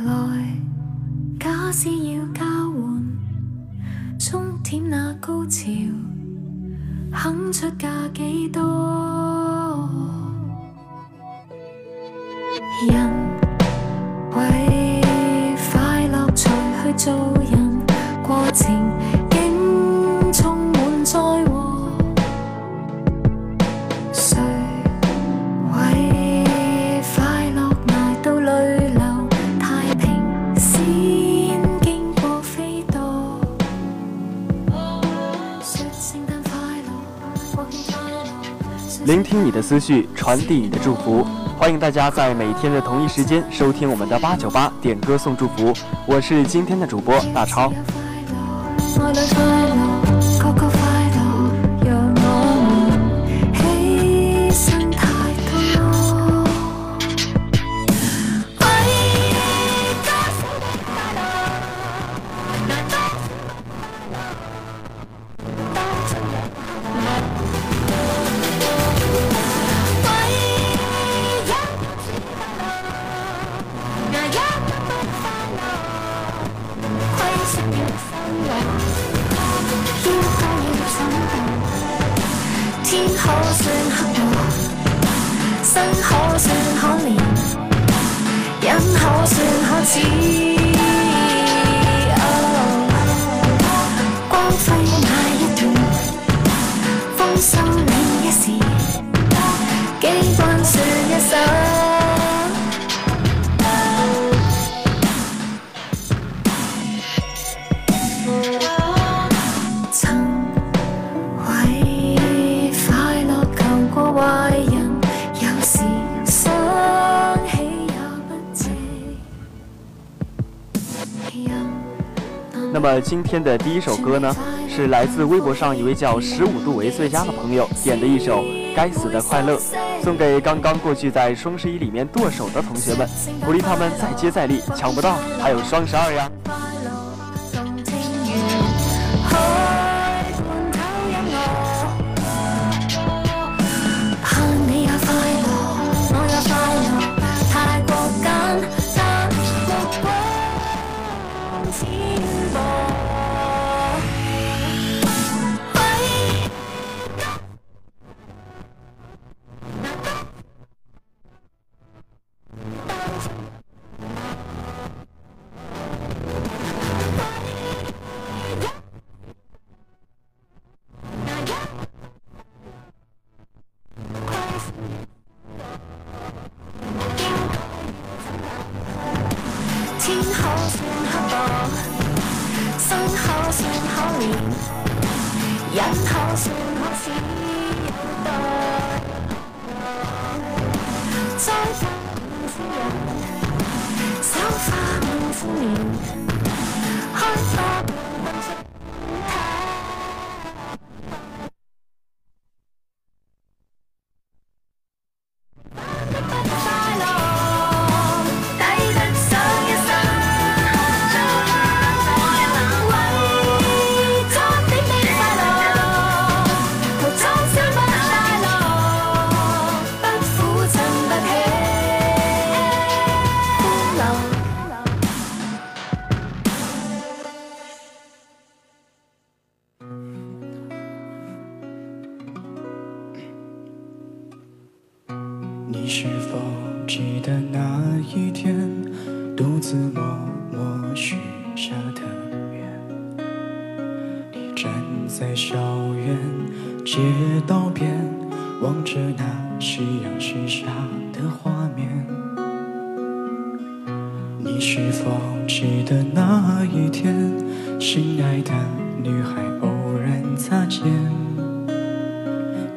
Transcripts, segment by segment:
来，假使要交换，冲点那高潮，肯出价几多？人为快乐才去做聆听你的思绪，传递你的祝福。欢迎大家在每天的同一时间收听我们的八九八点歌送祝福。我是今天的主播大超。可算可怜，人可算可耻。光辉那一段，豐收另一时，机关算一生。那么今天的第一首歌呢，是来自微博上一位叫十五度为最佳的朋友点的一首《该死的快乐》，送给刚刚过去在双十一里面剁手的同学们，鼓励他们再接再厉，抢不到还有双十二呀。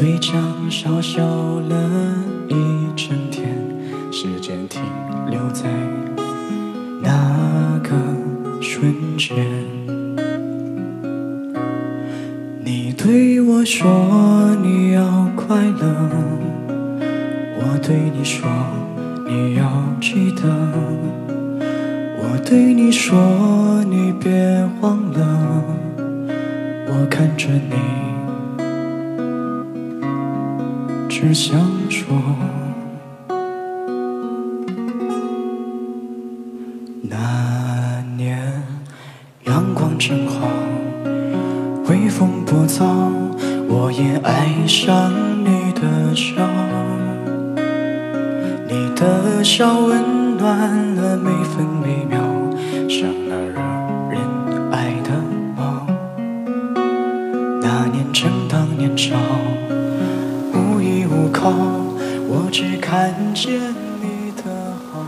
对墙笑笑了一整天，时间停留在那个瞬间。你对我说你要快乐，我对你说你要记得，我对你说你别忘了，我看着你。只想说，那年阳光正好，微风不燥，我也爱上你的笑。你的笑温暖了每分每秒，像那惹人爱的猫。那年正当年少，依无靠，我只看见你的好。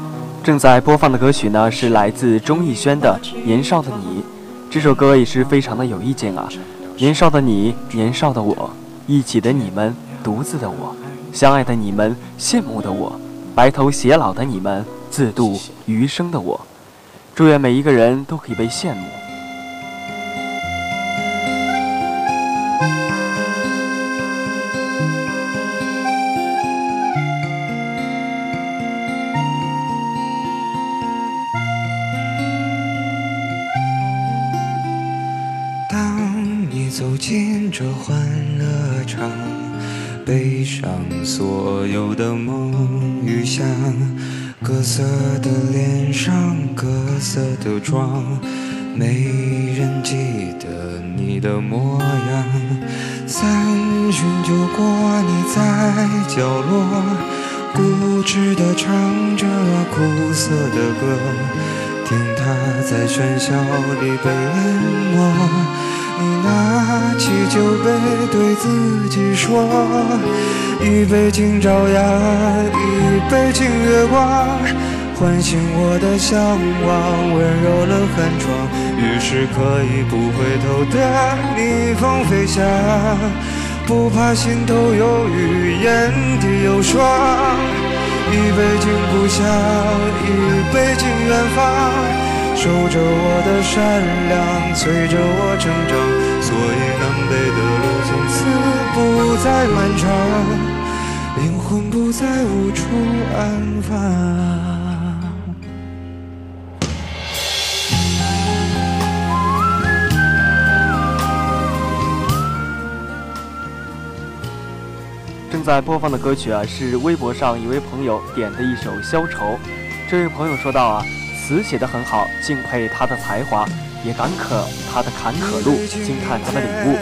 正在播放的歌曲呢，是来自钟逸轩的《年少的你》。这首歌也是非常的有意境啊！年少的你，年少的我，一起的你们，独自的我，相爱的你们，羡慕的我，白头偕老的你们，自度余生的我。祝愿每一个人都可以被羡慕。色的脸上，各色的妆，没人记得你的模样。三巡酒过，你在角落，固执地唱着苦涩的歌。听他在喧嚣里被淹没，你拿起酒杯对自己说：一杯敬朝阳，一杯敬月光，唤醒我的向往，温柔了寒窗。于是可以不回头的逆风飞翔，不怕心头有雨，眼底有霜。一杯敬故乡，一杯敬远方，守着我的善良，催着我成长。所以南北的路从此不再漫长，灵魂不再无处安放。正在播放的歌曲啊，是微博上一位朋友点的一首《消愁》。这位朋友说道啊，词写得很好，敬佩他的才华，也感慨他的坎坷路，惊叹他的领悟。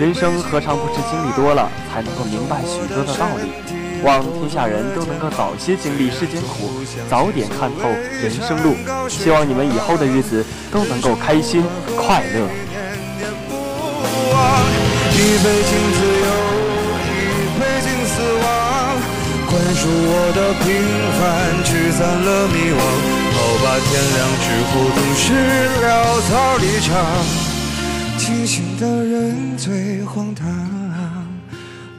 人生何尝不是经历多了，才能够明白许多的道理？望天下人都能够早些经历世间苦，早点看透人生路。希望你们以后的日子都能够开心快乐。一杯敬自由，宽恕我的平凡，驱散了迷惘。好吧，天亮之后总是潦草离场。清醒的人最荒唐。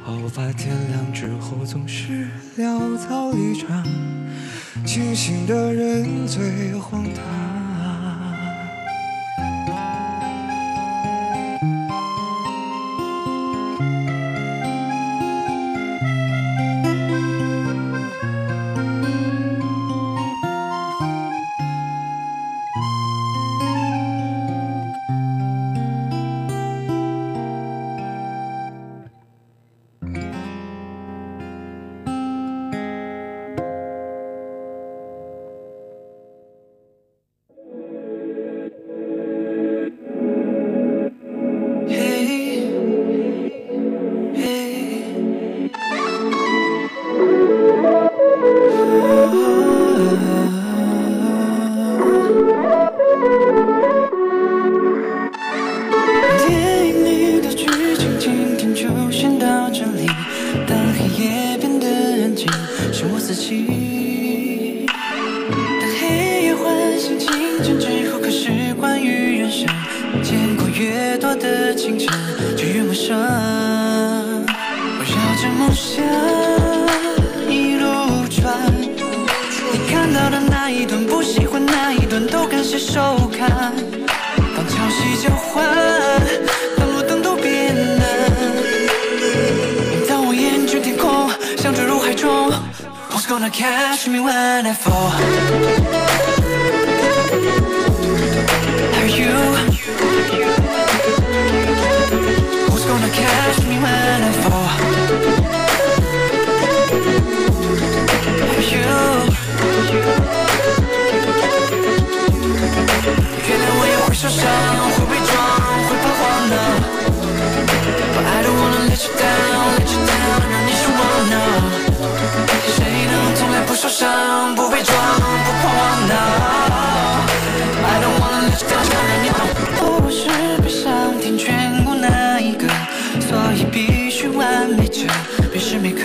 好吧，天亮之后总是潦草离场。清醒的人最荒唐。着梦想一路转，你看到的那一段，不喜欢那一段，都感谢收看。当潮汐交换，当路灯都变蓝，当我眼睛天空，像坠入海中。Who's gonna catch me when I fall? Are you? 会，会呢。I don't wanna let you down, let you down，让你失望呢。谁能从来不受伤，不，不慌？I don't wanna let you down，让你。不是一个，所以必须完美着，每时每刻。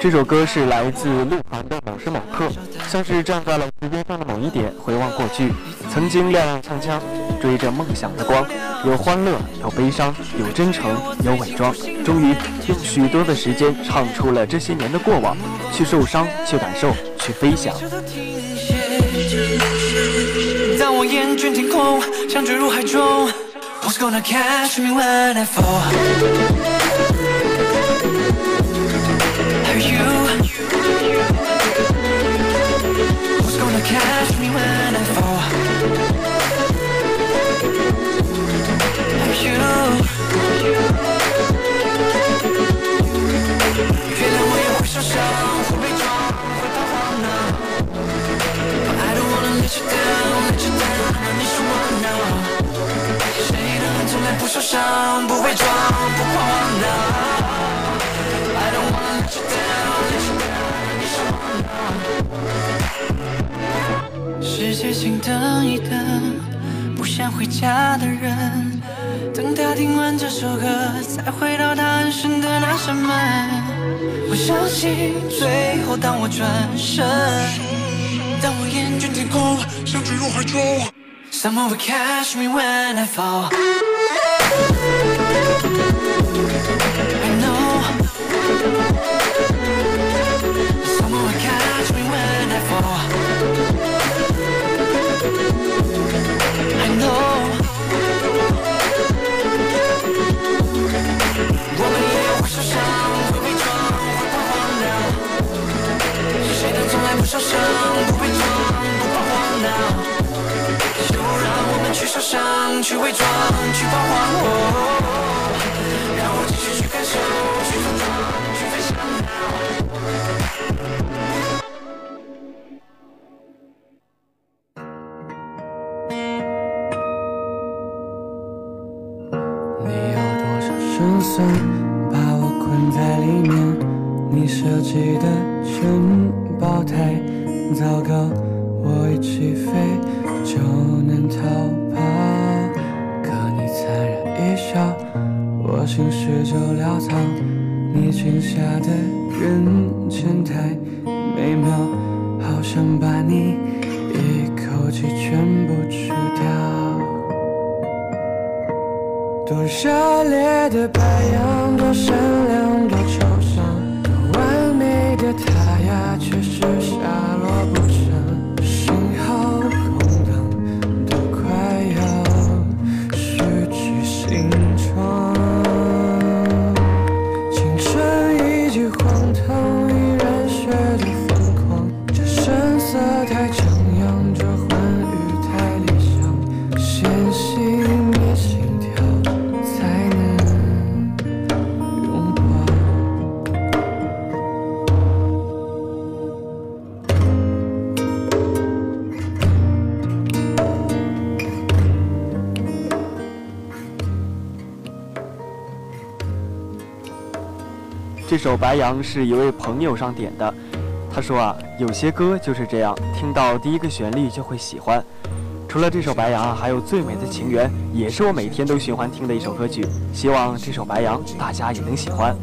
这首歌是来自鹿晗的。某时某刻》，像是站在了时间上的某一点，回望过去，曾经踉踉跄跄，追着梦想的光，有欢乐，有悲伤，有真诚，有伪装，终于用许多的时间唱出了这些年的过往，去受伤，去感受，去飞翔。当我厌倦天空，想坠入海中，Who's gonna catch me when I fall? Catch me when I fall? Are you? 原谅我也会受伤，会被撞，会彷徨呢。But I don't wanna let you down, let you down，让你失望呢。谁能从来不受伤，不会撞，不彷徨世界请等一等，不想回家的人，等他听完这首歌，才回到他安身的那扇门。我相信最后当我转身，当我厌倦天空，想坠入海中，Someone will catch me when I fall。I know。我们也会受伤，不被撞，不彷徨呢。就让我们去受伤，去伪装，去彷徨。让我继续去感受，算，把我困在里面？你设计的圈。爆胎，糟糕！我一起飞就能逃跑，可你残忍一笑，我心事就潦草。你裙下的人间太美妙，好想把你一口气全部吃掉。多热烈的白白这首《白杨》是一位朋友上点的，他说啊，有些歌就是这样，听到第一个旋律就会喜欢。除了这首《白杨》，还有《最美的情缘》，也是我每天都循环听的一首歌曲。希望这首《白杨》大家也能喜欢。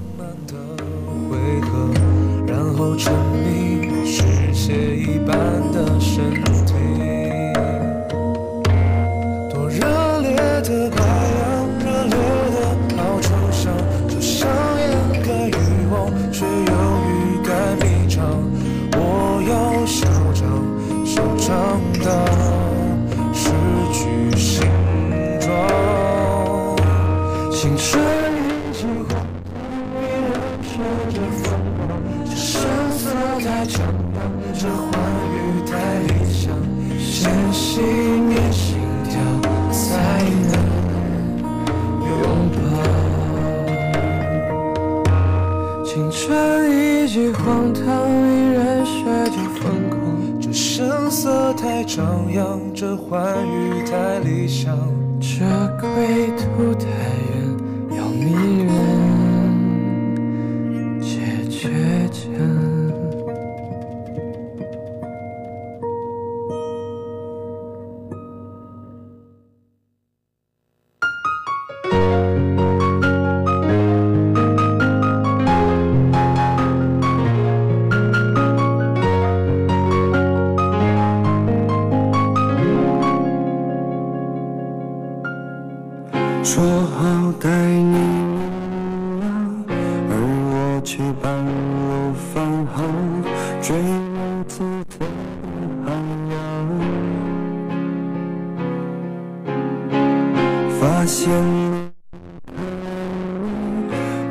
发现。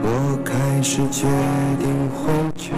我开始决定回去，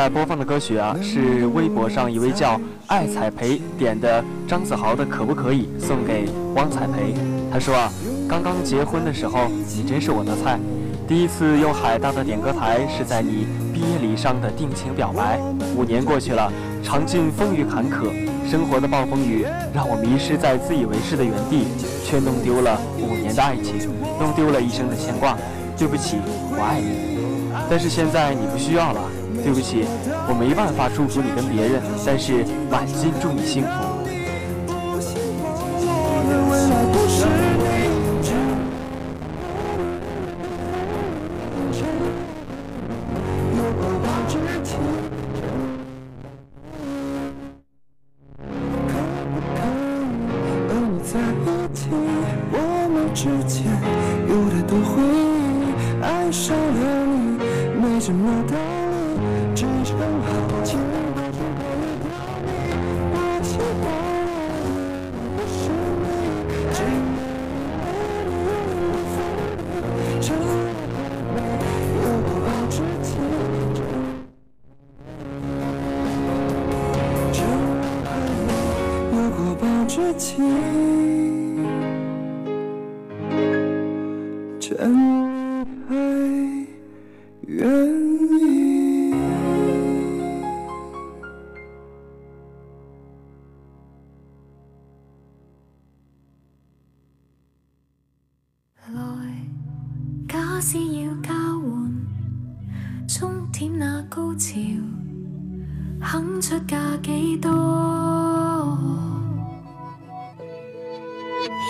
在播放的歌曲啊，是微博上一位叫爱彩培点的张子豪的《可不可以》，送给汪彩培。他说啊，刚刚结婚的时候，你真是我的菜。第一次用海大的点歌台是在你毕业礼上的定情表白。五年过去了，尝尽风雨坎坷，生活的暴风雨让我迷失在自以为是的原地，却弄丢了五年的爱情，弄丢了一生的牵挂。对不起，我爱你。但是现在你不需要了，对不起，我没办法祝福你跟别人，但是满心祝你幸福。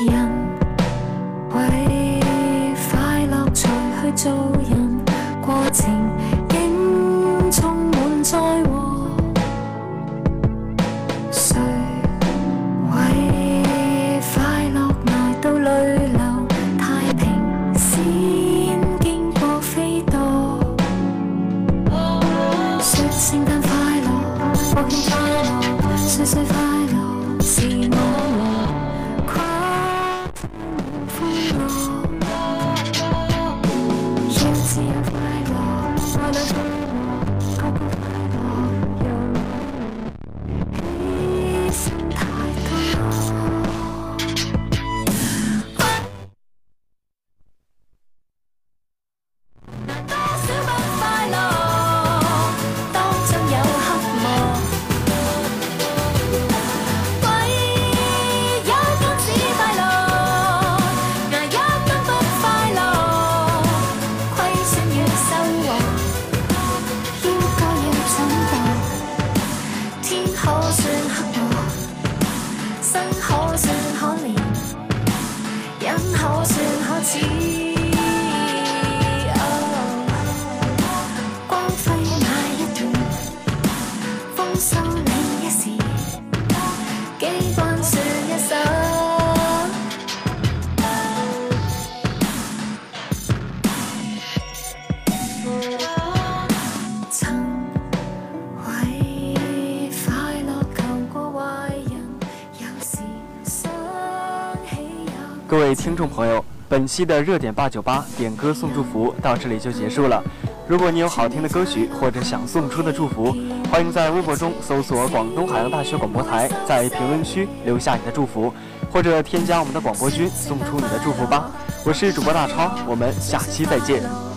人。为快乐才去做人，过程听众朋友，本期的热点八九八点歌送祝福到这里就结束了。如果你有好听的歌曲或者想送出的祝福，欢迎在微博中搜索“广东海洋大学广播台”，在评论区留下你的祝福，或者添加我们的广播君送出你的祝福吧。我是主播大超，我们下期再见。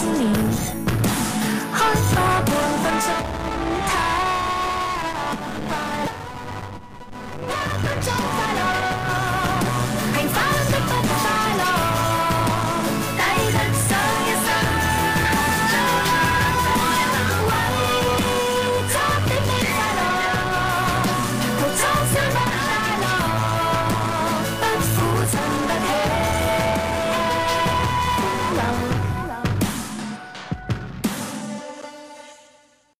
心灵，